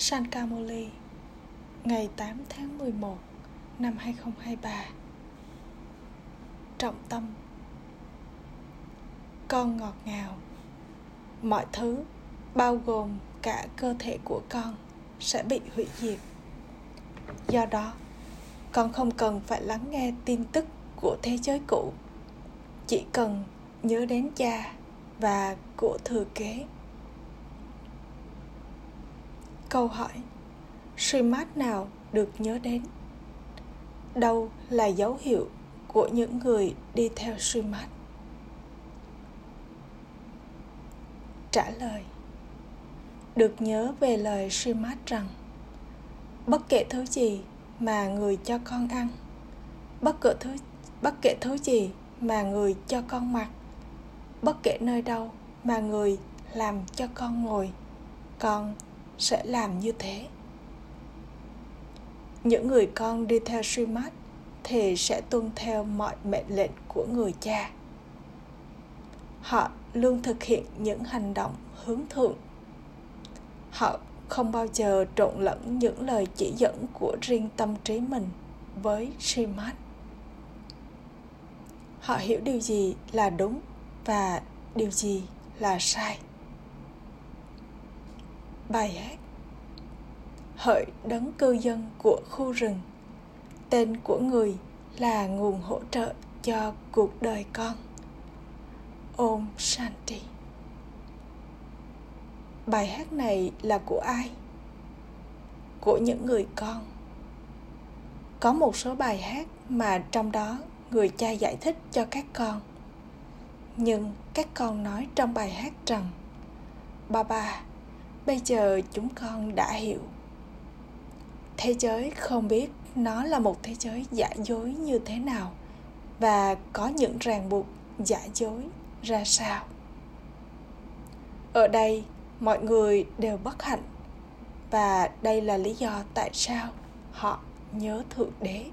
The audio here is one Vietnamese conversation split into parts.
Sankamoli ngày 8 tháng 11 năm 2023 Trọng tâm. Con ngọt ngào. Mọi thứ, bao gồm cả cơ thể của con, sẽ bị hủy diệt. Do đó, con không cần phải lắng nghe tin tức của thế giới cũ. Chỉ cần nhớ đến cha và của thừa kế câu hỏi Srimad nào được nhớ đến? Đâu là dấu hiệu của những người đi theo Srimad? Trả lời Được nhớ về lời Srimad rằng Bất kể thứ gì mà người cho con ăn Bất cứ thứ, bất kể thứ gì mà người cho con mặc Bất kể nơi đâu mà người làm cho con ngồi Con sẽ làm như thế. Những người con đi theo Srimad thì sẽ tuân theo mọi mệnh lệnh của người cha. Họ luôn thực hiện những hành động hướng thượng. Họ không bao giờ trộn lẫn những lời chỉ dẫn của riêng tâm trí mình với Srimad. Họ hiểu điều gì là đúng và điều gì là sai bài hát. Hỡi đấng cư dân của khu rừng, tên của người là nguồn hỗ trợ cho cuộc đời con. Ôm shanti. Bài hát này là của ai? Của những người con. Có một số bài hát mà trong đó người cha giải thích cho các con. Nhưng các con nói trong bài hát rằng, ba ba bây giờ chúng con đã hiểu. Thế giới không biết nó là một thế giới giả dối như thế nào và có những ràng buộc giả dối ra sao. Ở đây, mọi người đều bất hạnh và đây là lý do tại sao họ nhớ thượng đế.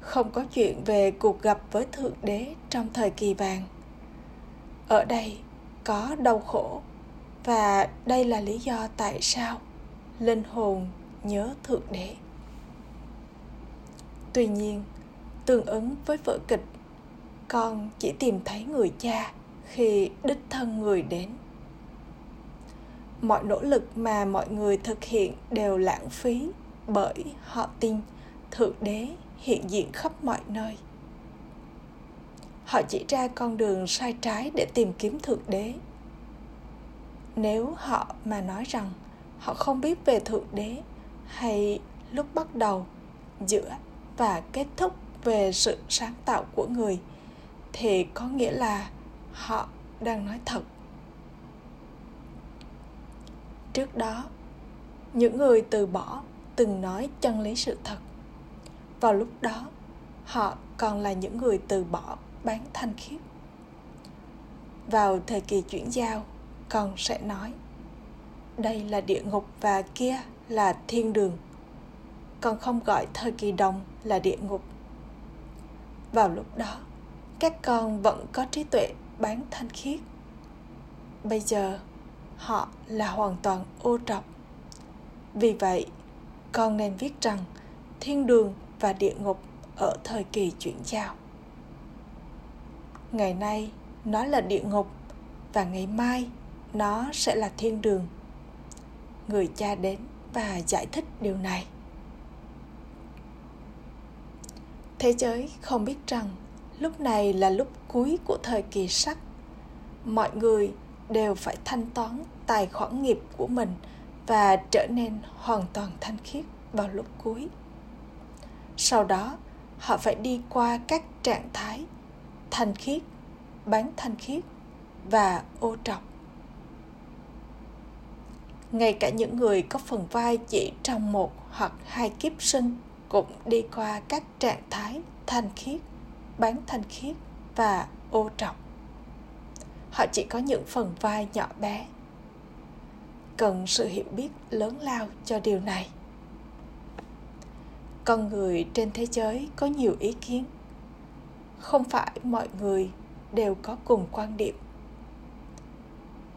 Không có chuyện về cuộc gặp với thượng đế trong thời kỳ vàng. Ở đây có đau khổ. Và đây là lý do tại sao linh hồn nhớ thượng đế. Tuy nhiên, tương ứng với vở kịch, con chỉ tìm thấy người cha khi đích thân người đến. Mọi nỗ lực mà mọi người thực hiện đều lãng phí bởi họ tin thượng đế hiện diện khắp mọi nơi họ chỉ ra con đường sai trái để tìm kiếm thượng đế. Nếu họ mà nói rằng họ không biết về thượng đế hay lúc bắt đầu, giữa và kết thúc về sự sáng tạo của người, thì có nghĩa là họ đang nói thật. Trước đó, những người từ bỏ từng nói chân lý sự thật. Vào lúc đó, họ còn là những người từ bỏ bán thanh khiết. Vào thời kỳ chuyển giao, con sẽ nói, đây là địa ngục và kia là thiên đường. Con không gọi thời kỳ đồng là địa ngục. Vào lúc đó, các con vẫn có trí tuệ bán thanh khiết. Bây giờ, họ là hoàn toàn ô trọc. Vì vậy, con nên viết rằng thiên đường và địa ngục ở thời kỳ chuyển giao ngày nay, nó là địa ngục, và ngày mai, nó sẽ là thiên đường. Người cha đến và giải thích điều này. Thế giới không biết rằng, lúc này là lúc cuối của thời kỳ sắc mọi người đều phải thanh toán tài khoản nghiệp của mình và trở nên hoàn toàn thanh khiết vào lúc cuối. Sau đó, họ phải đi qua các trạng thái thanh khiết, bán thanh khiết và ô trọc. Ngay cả những người có phần vai chỉ trong một hoặc hai kiếp sinh cũng đi qua các trạng thái thanh khiết, bán thanh khiết và ô trọc. Họ chỉ có những phần vai nhỏ bé. Cần sự hiểu biết lớn lao cho điều này. Con người trên thế giới có nhiều ý kiến không phải mọi người đều có cùng quan điểm.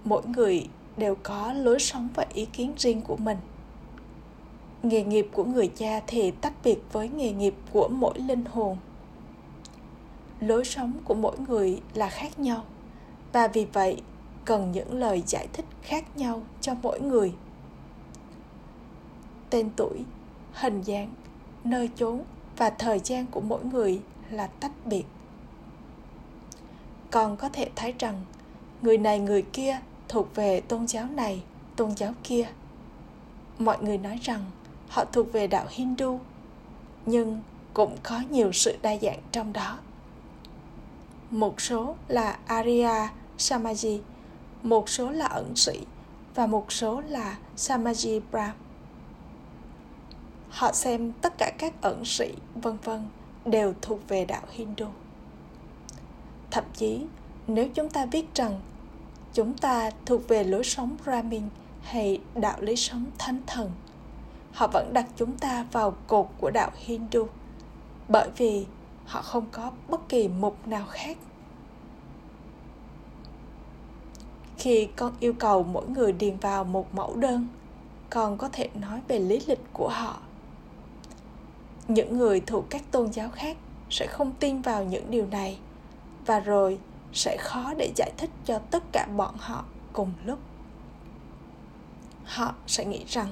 Mỗi người đều có lối sống và ý kiến riêng của mình. Nghề nghiệp của người cha thì tách biệt với nghề nghiệp của mỗi linh hồn. Lối sống của mỗi người là khác nhau, và vì vậy cần những lời giải thích khác nhau cho mỗi người. Tên tuổi, hình dáng, nơi chốn và thời gian của mỗi người là tách biệt. Còn có thể thấy rằng, người này người kia thuộc về tôn giáo này, tôn giáo kia. Mọi người nói rằng họ thuộc về đạo hindu, nhưng cũng có nhiều sự đa dạng trong đó. Một số là arya samaji, một số là ẩn sĩ và một số là samaji brahm họ xem tất cả các ẩn sĩ, vân vân đều thuộc về đạo hindu. Thậm chí, nếu chúng ta biết rằng chúng ta thuộc về lối sống brahmin hay đạo lý sống thánh thần, họ vẫn đặt chúng ta vào cột của đạo hindu bởi vì họ không có bất kỳ mục nào khác. Khi con yêu cầu mỗi người điền vào một mẫu đơn, con có thể nói về lý lịch của họ những người thuộc các tôn giáo khác sẽ không tin vào những điều này, và rồi sẽ khó để giải thích cho tất cả bọn họ cùng lúc. Họ sẽ nghĩ rằng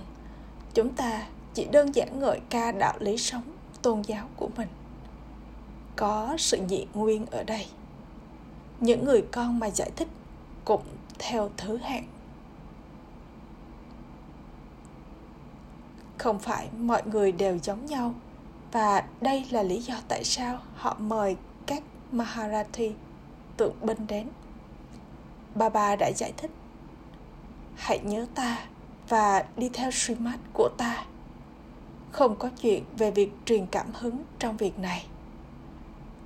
chúng ta chỉ đơn giản ngợi ca đạo lý sống tôn giáo của mình. Có sự dị nguyên ở đây. Những người con mà giải thích cũng theo thứ hạng. Không phải mọi người đều giống nhau và đây là lý do tại sao họ mời các Maharathi tượng binh đến. bà bà đã giải thích, Hãy nhớ ta và đi theo Srimad của ta. Không có chuyện về việc truyền cảm hứng trong việc này.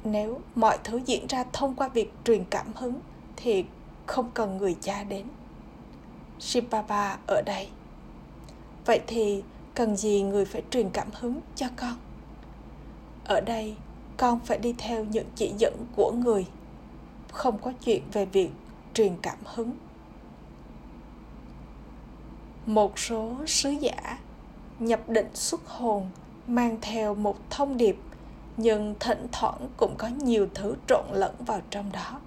Nếu mọi thứ diễn ra thông qua việc truyền cảm hứng thì không cần người cha đến. Shibaba ở đây. Vậy thì cần gì người phải truyền cảm hứng cho con? Ở đây, con phải đi theo những chỉ dẫn của người. Không có chuyện về việc truyền cảm hứng. Một số sứ giả nhập định xuất hồn, mang theo một thông điệp, nhưng thỉnh thoảng cũng có nhiều thứ trộn lẫn vào trong đó.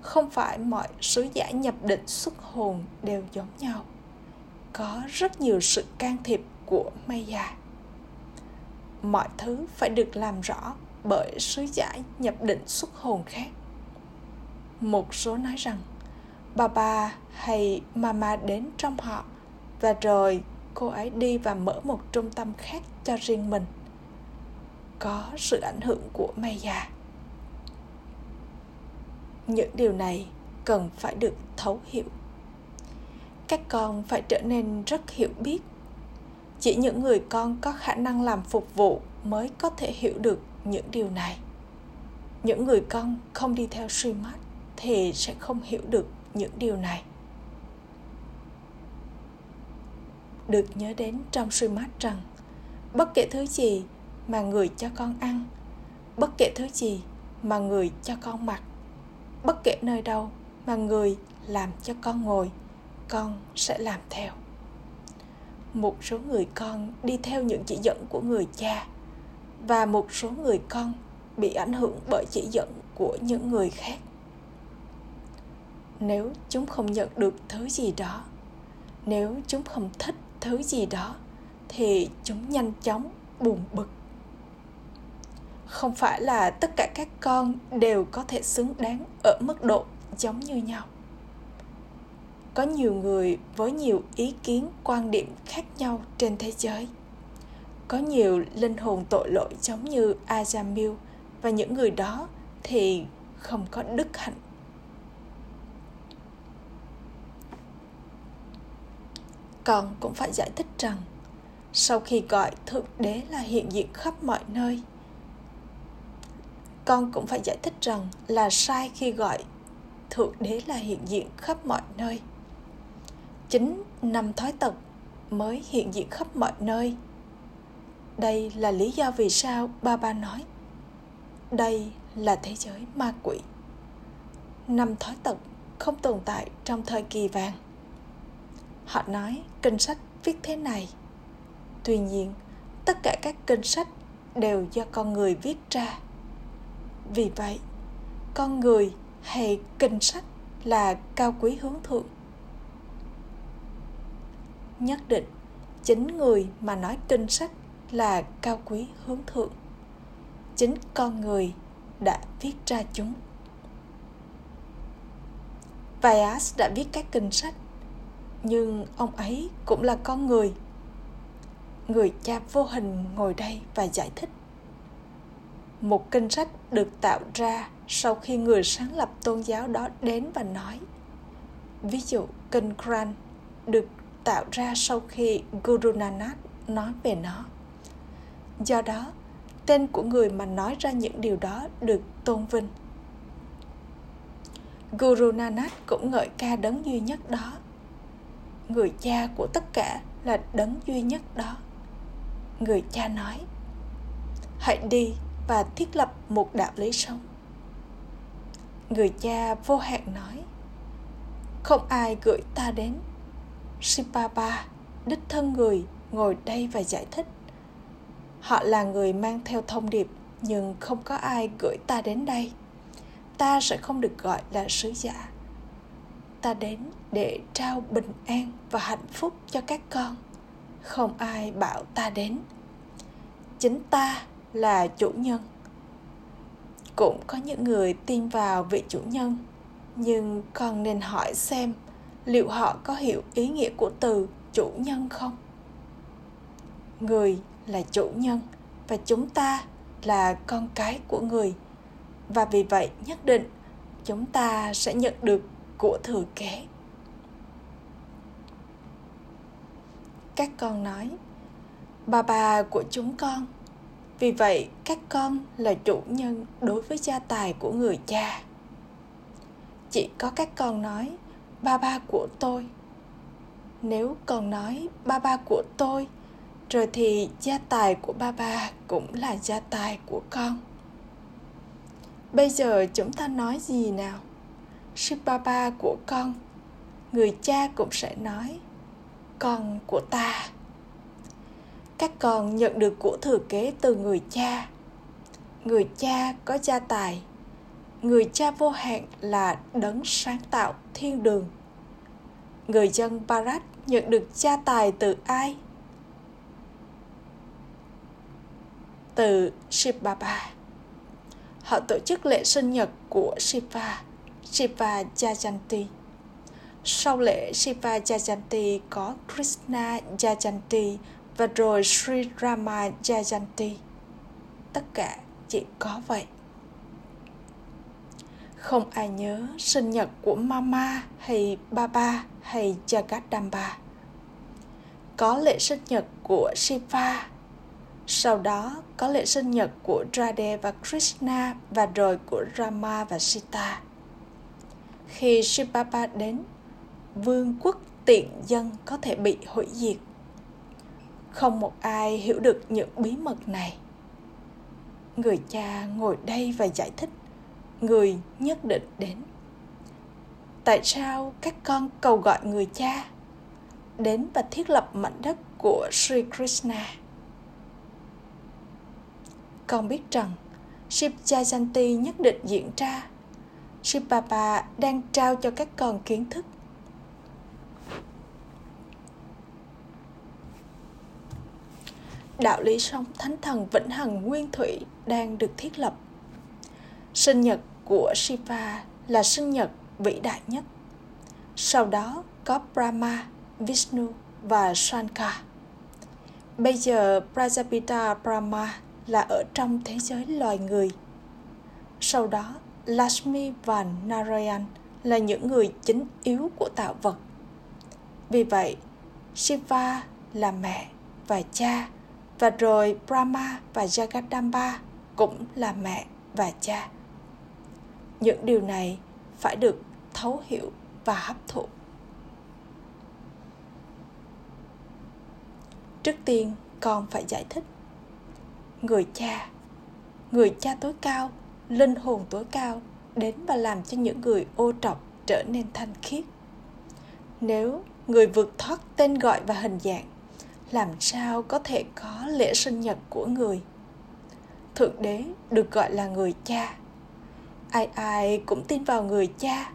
Không phải mọi sứ giả nhập định xuất hồn đều giống nhau. Có rất nhiều sự can thiệp của maya mọi thứ phải được làm rõ bởi sứ giả nhập định xuất hồn khác. Một số nói rằng, bà bà hay mama đến trong họ và rồi cô ấy đi và mở một trung tâm khác cho riêng mình. Có sự ảnh hưởng của maya những điều này cần phải được thấu hiểu. Các con phải trở nên rất hiểu biết chỉ những người con có khả năng làm phục vụ mới có thể hiểu được những điều này. Những người con không đi theo suy mắt thì sẽ không hiểu được những điều này. Được nhớ đến trong suy mắt rằng, bất kể thứ gì mà người cho con ăn, bất kể thứ gì mà người cho con mặc, bất kể nơi đâu mà người làm cho con ngồi, con sẽ làm theo một số người con đi theo những chỉ dẫn của người cha, và một số người con bị ảnh hưởng bởi chỉ dẫn của những người khác. Nếu chúng không nhận được thứ gì đó, nếu chúng không thích thứ gì đó, thì chúng nhanh chóng buồn bực. Không phải là tất cả các con đều có thể xứng đáng ở mức độ giống như nhau có nhiều người với nhiều ý kiến quan điểm khác nhau trên thế giới. Có nhiều linh hồn tội lỗi giống như Ajamil và những người đó thì không có đức hạnh. Con cũng phải giải thích rằng, sau khi gọi thượng đế là hiện diện khắp mọi nơi, con cũng phải giải thích rằng là sai khi gọi thượng đế là hiện diện khắp mọi nơi chính năm thói tật mới hiện diện khắp mọi nơi. Đây là lý do vì sao ba ba nói, đây là thế giới ma quỷ. Năm thói tật không tồn tại trong thời kỳ vàng. Họ nói kinh sách viết thế này. Tuy nhiên, tất cả các kinh sách đều do con người viết ra. Vì vậy, con người hay kinh sách là cao quý hướng thượng nhất định, chính người mà nói kinh sách là cao quý hướng thượng. Chính con người đã viết ra chúng. Vyas đã viết các kinh sách, nhưng ông ấy cũng là con người. Người cha vô hình ngồi đây và giải thích. Một kinh sách được tạo ra sau khi người sáng lập tôn giáo đó đến và nói, ví dụ kinh Quran được tạo ra sau khi Guru Nanak nói về nó. Do đó, tên của người mà nói ra những điều đó được tôn vinh. Guru Nanak cũng ngợi ca đấng duy nhất đó. Người cha của tất cả là đấng duy nhất đó. Người cha nói, hãy đi và thiết lập một đạo lý sống. Người cha vô hạn nói, không ai gửi ta đến. Sipapa đích thân người, ngồi đây và giải thích. Họ là người mang theo thông điệp, nhưng không có ai gửi ta đến đây. Ta sẽ không được gọi là sứ giả. Ta đến để trao bình an và hạnh phúc cho các con. Không ai bảo ta đến. Chính ta là chủ nhân. Cũng có những người tin vào vị chủ nhân, nhưng còn nên hỏi xem liệu họ có hiểu ý nghĩa của từ chủ nhân không? Người là chủ nhân và chúng ta là con cái của người. Và vì vậy nhất định chúng ta sẽ nhận được của thừa kế. Các con nói, bà bà của chúng con. Vì vậy các con là chủ nhân đối với gia tài của người cha. Chỉ có các con nói ba ba của tôi. Nếu còn nói ba ba của tôi, rồi thì gia tài của ba ba cũng là gia tài của con. Bây giờ chúng ta nói gì nào? Sư ba ba của con, người cha cũng sẽ nói, con của ta. Các con nhận được của thừa kế từ người cha. Người cha có gia tài. Người cha vô hạn là đấng sáng tạo thiên đường người dân Barat nhận được gia tài từ ai từ Shiva họ tổ chức lễ sinh nhật của Shiva Shiva Jayanti sau lễ, Shiva Jayanti có Krishna Jayanti và rồi Sri Rama Jayanti. Tất cả chỉ có vậy. Không ai nhớ sinh nhật của Mama hay Baba hay Jagadamba. Có lễ sinh nhật của Shiva, sau đó có lễ sinh nhật của Radhe và Krishna và rồi của Rama và Sita. Khi Shibaba đến, vương quốc tiện dân có thể bị hủy diệt không một ai hiểu được những bí mật này người cha ngồi đây và giải thích người nhất định đến tại sao các con cầu gọi người cha đến và thiết lập mảnh đất của Sri Krishna. Con biết rằng Shiv Jayanti nhất định diễn ra. Shiv Baba đang trao cho các con kiến thức đạo lý sống thánh thần vĩnh hằng nguyên thủy đang được thiết lập. Sinh nhật của Shiva là sinh nhật vĩ đại nhất. Sau đó có Brahma, Vishnu và Shankar. Bây giờ Prajapita Brahma là ở trong thế giới loài người. Sau đó Lakshmi và Narayan là những người chính yếu của tạo vật. Vì vậy, Shiva là mẹ và cha và rồi Brahma và Jagadamba cũng là mẹ và cha. Những điều này phải được thấu hiểu và hấp thụ. Trước tiên, con phải giải thích. Người cha, người cha tối cao, linh hồn tối cao đến và làm cho những người ô trọc trở nên thanh khiết. Nếu người vượt thoát tên gọi và hình dạng làm sao có thể có lễ sinh nhật của người thượng đế được gọi là người cha ai ai cũng tin vào người cha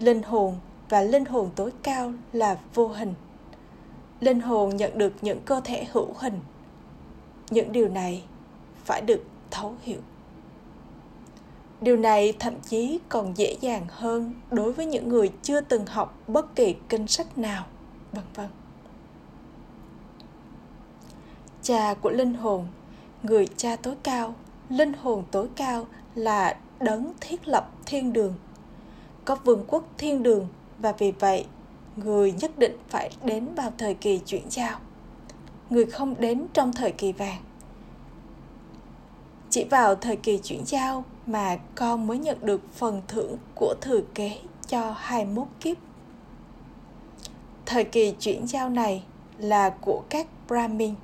linh hồn và linh hồn tối cao là vô hình. Linh hồn nhận được những cơ thể hữu hình. Những điều này phải được thấu hiểu. Điều này thậm chí còn dễ dàng hơn đối với những người chưa từng học bất kỳ kinh sách nào, vân vân. Cha của linh hồn, người cha tối cao, linh hồn tối cao là đấng thiết lập thiên đường có vương quốc thiên đường và vì vậy, người nhất định phải đến vào thời kỳ chuyển giao người không đến trong thời kỳ vàng chỉ vào thời kỳ chuyển giao mà con mới nhận được phần thưởng của thừa kế cho 21 kiếp. Thời kỳ chuyển giao này là của các Brahmin.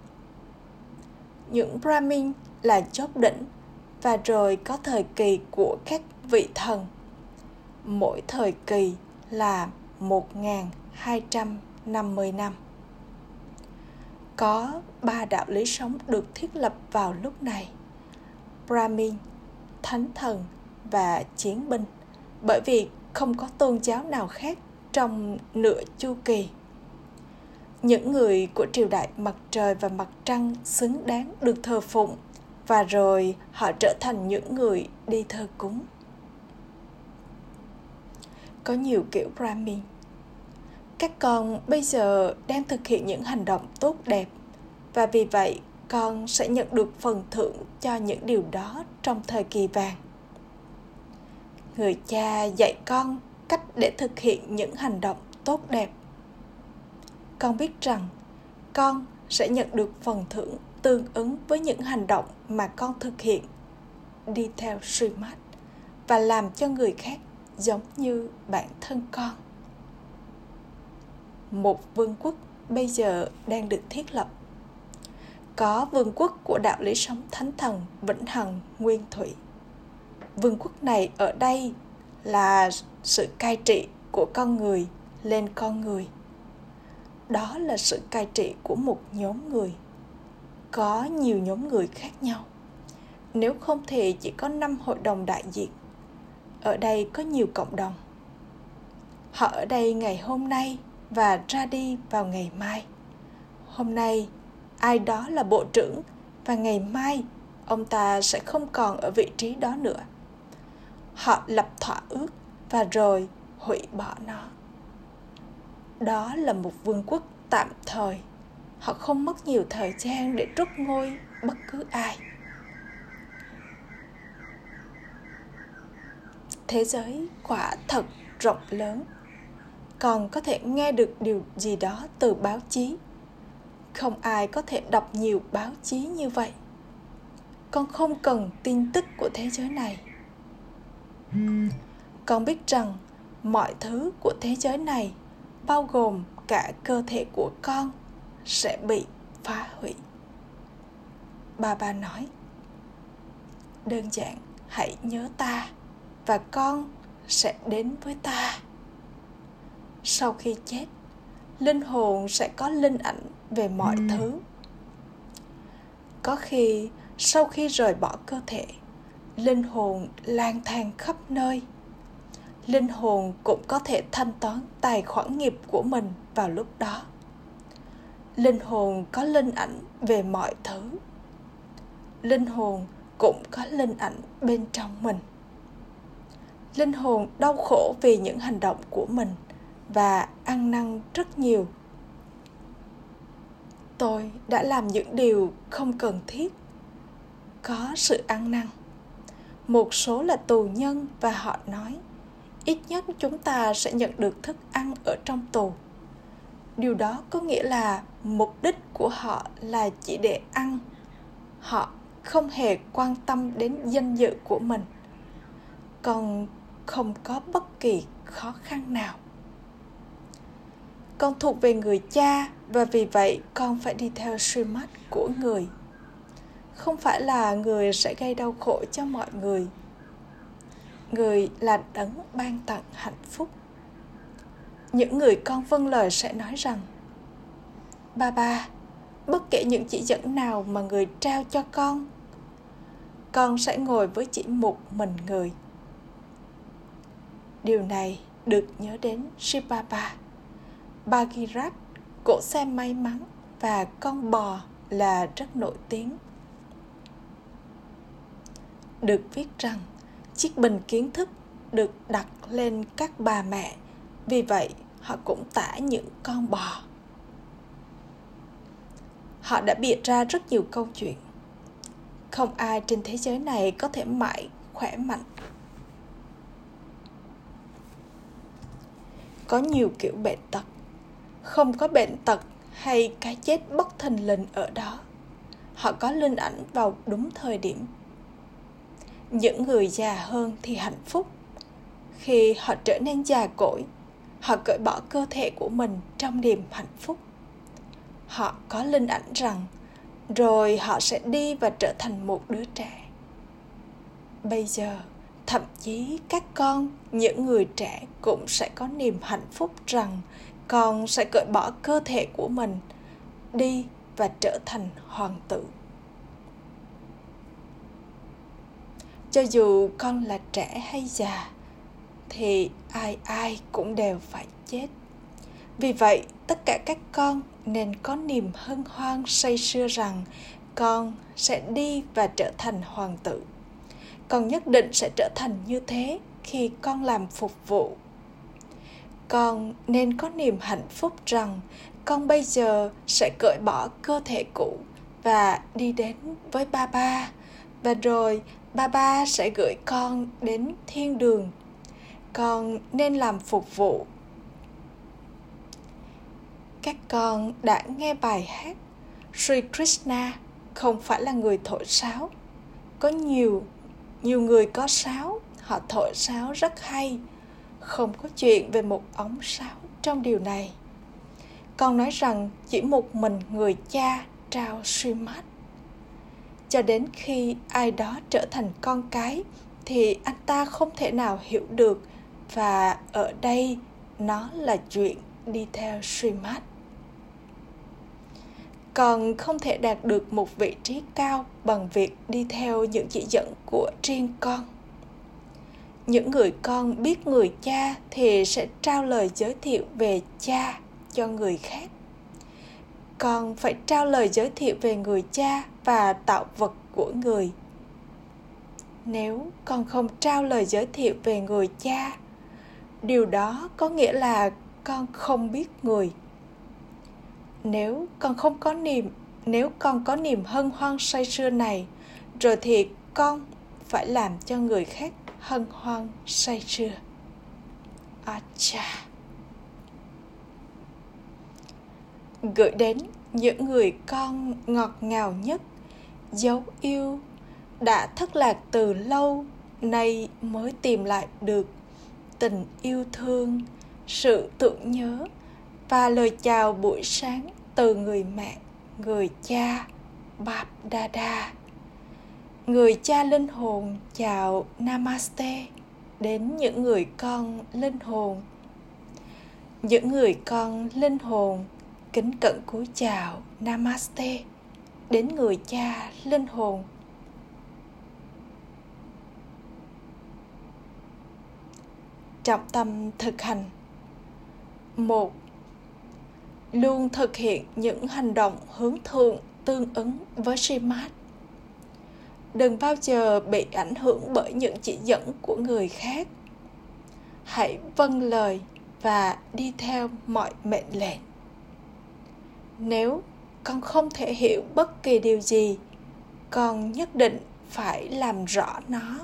Những Brahmin là chóp đỉnh và rồi có thời kỳ của các vị thần. Mỗi thời kỳ là 1.250 năm. Có ba đạo lý sống được thiết lập vào lúc này. Brahmin, thánh thần và chiến binh bởi vì không có tôn giáo nào khác trong nửa chu kỳ những người của triều đại mặt trời và mặt trăng xứng đáng được thờ phụng và rồi họ trở thành những người đi thờ cúng có nhiều kiểu brahmin các con bây giờ đang thực hiện những hành động tốt đẹp, và vì vậy con sẽ nhận được phần thưởng cho những điều đó trong thời kỳ vàng. Người cha dạy con cách để thực hiện những hành động tốt đẹp. Con biết rằng con sẽ nhận được phần thưởng tương ứng với những hành động mà con thực hiện. Đi theo suy mắt và làm cho người khác giống như bản thân con. Một vương quốc bây giờ đang được thiết lập. Có vương quốc của đạo lý sống thánh thần, vĩnh hằng, nguyên thủy. Vương quốc này ở đây là sự cai trị của con người lên con người. Đó là sự cai trị của một nhóm người. Có nhiều nhóm người khác nhau. Nếu không thì chỉ có năm hội đồng đại diện ở đây có nhiều cộng đồng. Họ ở đây ngày hôm nay và ra đi vào ngày mai. Hôm nay, ai đó là bộ trưởng và ngày mai, ông ta sẽ không còn ở vị trí đó nữa. Họ lập thỏa ước và rồi hủy bỏ nó. Đó là một vương quốc tạm thời. Họ không mất nhiều thời gian để trút ngôi bất cứ ai. Thế giới quả thật rộng lớn. Còn có thể nghe được điều gì đó từ báo chí. Không ai có thể đọc nhiều báo chí như vậy. Con không cần tin tức của thế giới này. Con biết rằng mọi thứ của thế giới này, bao gồm cả cơ thể của con, sẽ bị phá hủy. Bà bà nói, đơn giản, hãy nhớ ta và con sẽ đến với ta. Sau khi chết linh hồn sẽ có linh ảnh về mọi ừ. thứ. Có khi sau khi rời bỏ cơ thể linh hồn lang thang khắp nơi. Linh hồn cũng có thể thanh toán tài khoản nghiệp của mình vào lúc đó. Linh hồn có linh ảnh về mọi thứ. Linh hồn cũng có linh ảnh bên trong mình linh hồn đau khổ vì những hành động của mình và ăn năn rất nhiều. Tôi đã làm những điều không cần thiết. Có sự ăn năn. Một số là tù nhân và họ nói, ít nhất chúng ta sẽ nhận được thức ăn ở trong tù. Điều đó có nghĩa là mục đích của họ là chỉ để ăn. Họ không hề quan tâm đến danh dự của mình. Còn không có bất kỳ khó khăn nào. Con thuộc về người cha và vì vậy con phải đi theo suy mắt của người. Không phải là người sẽ gây đau khổ cho mọi người. Người là đấng ban tặng hạnh phúc. Những người con vâng lời sẽ nói rằng, ba ba, bất kể những chỉ dẫn nào mà người trao cho con con sẽ ngồi với chỉ một mình người điều này được nhớ đến Shibaba, Bagirat, cỗ xe may mắn và con bò là rất nổi tiếng. Được viết rằng chiếc bình kiến thức được đặt lên các bà mẹ, vì vậy họ cũng tả những con bò. Họ đã bịa ra rất nhiều câu chuyện. Không ai trên thế giới này có thể mãi khỏe mạnh có nhiều kiểu bệnh tật. Không có bệnh tật hay cái chết bất thình lình ở đó, họ có linh ảnh vào đúng thời điểm. Những người già hơn thì hạnh phúc. Khi họ trở nên già cỗi, họ cởi bỏ cơ thể của mình trong niềm hạnh phúc. Họ có linh ảnh rằng, rồi họ sẽ đi và trở thành một đứa trẻ. Bây giờ thậm chí các con, những người trẻ cũng sẽ có niềm hạnh phúc rằng con sẽ cởi bỏ cơ thể của mình đi và trở thành hoàng tử. Cho dù con là trẻ hay già, thì ai ai cũng đều phải chết. Vì vậy, tất cả các con nên có niềm hân hoan say sưa rằng con sẽ đi và trở thành hoàng tử con nhất định sẽ trở thành như thế khi con làm phục vụ. Con nên có niềm hạnh phúc rằng con bây giờ sẽ cởi bỏ cơ thể cũ và đi đến với ba ba. Và rồi ba ba sẽ gửi con đến thiên đường. Con nên làm phục vụ. Các con đã nghe bài hát Sri Krishna không phải là người thổi sáo. Có nhiều nhiều người có sáo, họ thổi sáo rất hay. Không có chuyện về một ống sáo trong điều này. Con nói rằng chỉ một mình người cha trao suy mát. Cho đến khi ai đó trở thành con cái, thì anh ta không thể nào hiểu được và ở đây nó là chuyện đi theo suy mát còn không thể đạt được một vị trí cao bằng việc đi theo những chỉ dẫn của riêng con. Những người con biết người cha thì sẽ trao lời giới thiệu về cha cho người khác. Con phải trao lời giới thiệu về người cha và tạo vật của người. Nếu con không trao lời giới thiệu về người cha, điều đó có nghĩa là con không biết người nếu con không có niềm, nếu con có niềm hân hoan say sưa này, rồi thì con phải làm cho người khác hân hoan say sưa. Acha. Gửi đến những người con ngọt ngào nhất, Dấu yêu đã thất lạc từ lâu, Nay mới tìm lại được Tình yêu thương, Sự tưởng nhớ và lời chào buổi sáng từ người mẹ, người cha Bap Dada. Người cha linh hồn chào namaste đến những người con linh hồn. Những người con linh hồn kính cẩn cúi chào namaste đến người cha linh hồn. Trọng tâm thực hành. Một luôn thực hiện những hành động hướng thượng tương ứng với Srimad đừng bao giờ bị ảnh hưởng bởi những chỉ dẫn của người khác. Hãy vâng lời và đi theo mọi mệnh lệnh. Nếu con không thể hiểu bất kỳ điều gì, con nhất định phải làm rõ nó.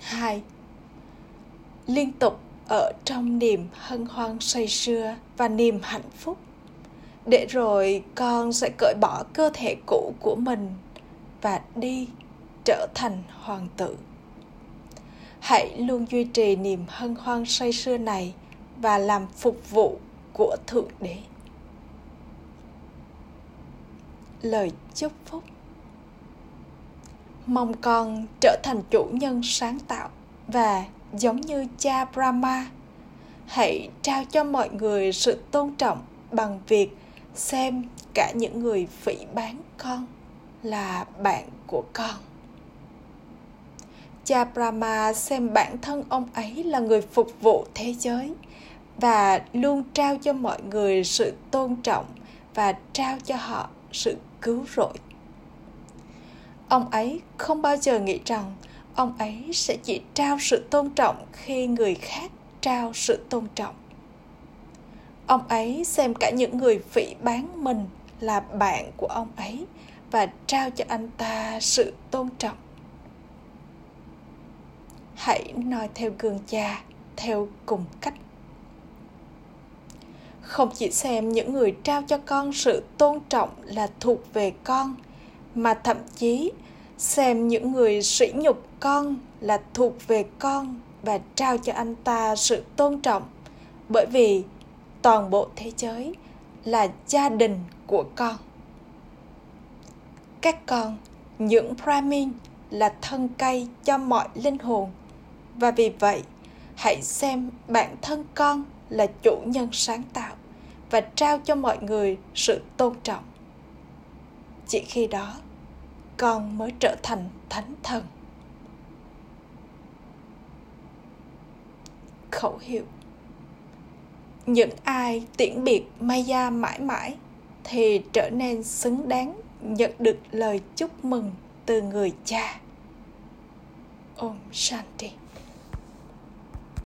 Hai, liên tục ở trong niềm hân hoan say sưa và niềm hạnh phúc. Để rồi con sẽ cởi bỏ cơ thể cũ của mình và đi trở thành hoàng tử. Hãy luôn duy trì niềm hân hoan say sưa này và làm phục vụ của thượng đế. Lời chúc phúc. Mong con trở thành chủ nhân sáng tạo và giống như cha brahma. Hãy trao cho mọi người sự tôn trọng bằng việc xem cả những người phỉ bán con là bạn của con. Cha brahma xem bản thân ông ấy là người phục vụ thế giới và luôn trao cho mọi người sự tôn trọng và trao cho họ sự cứu rỗi. Ông ấy không bao giờ nghĩ rằng ông ấy sẽ chỉ trao sự tôn trọng khi người khác trao sự tôn trọng. Ông ấy xem cả những người phỉ bán mình là bạn của ông ấy và trao cho anh ta sự tôn trọng. Hãy nói theo gương cha, theo cùng cách. Không chỉ xem những người trao cho con sự tôn trọng là thuộc về con, mà thậm chí xem những người sỉ nhục con là thuộc về con và trao cho anh ta sự tôn trọng. Bởi vì toàn bộ thế giới là gia đình của con. Các con, những brahmin, là thân cây cho mọi linh hồn. Và vì vậy, hãy xem bản thân con là chủ nhân sáng tạo và trao cho mọi người sự tôn trọng. Chỉ khi đó con mới trở thành thánh thần. Khẩu hiệu. Những ai tiễn biệt maya mãi mãi thì trở nên xứng đáng nhận được lời chúc mừng từ người cha. Om shanti.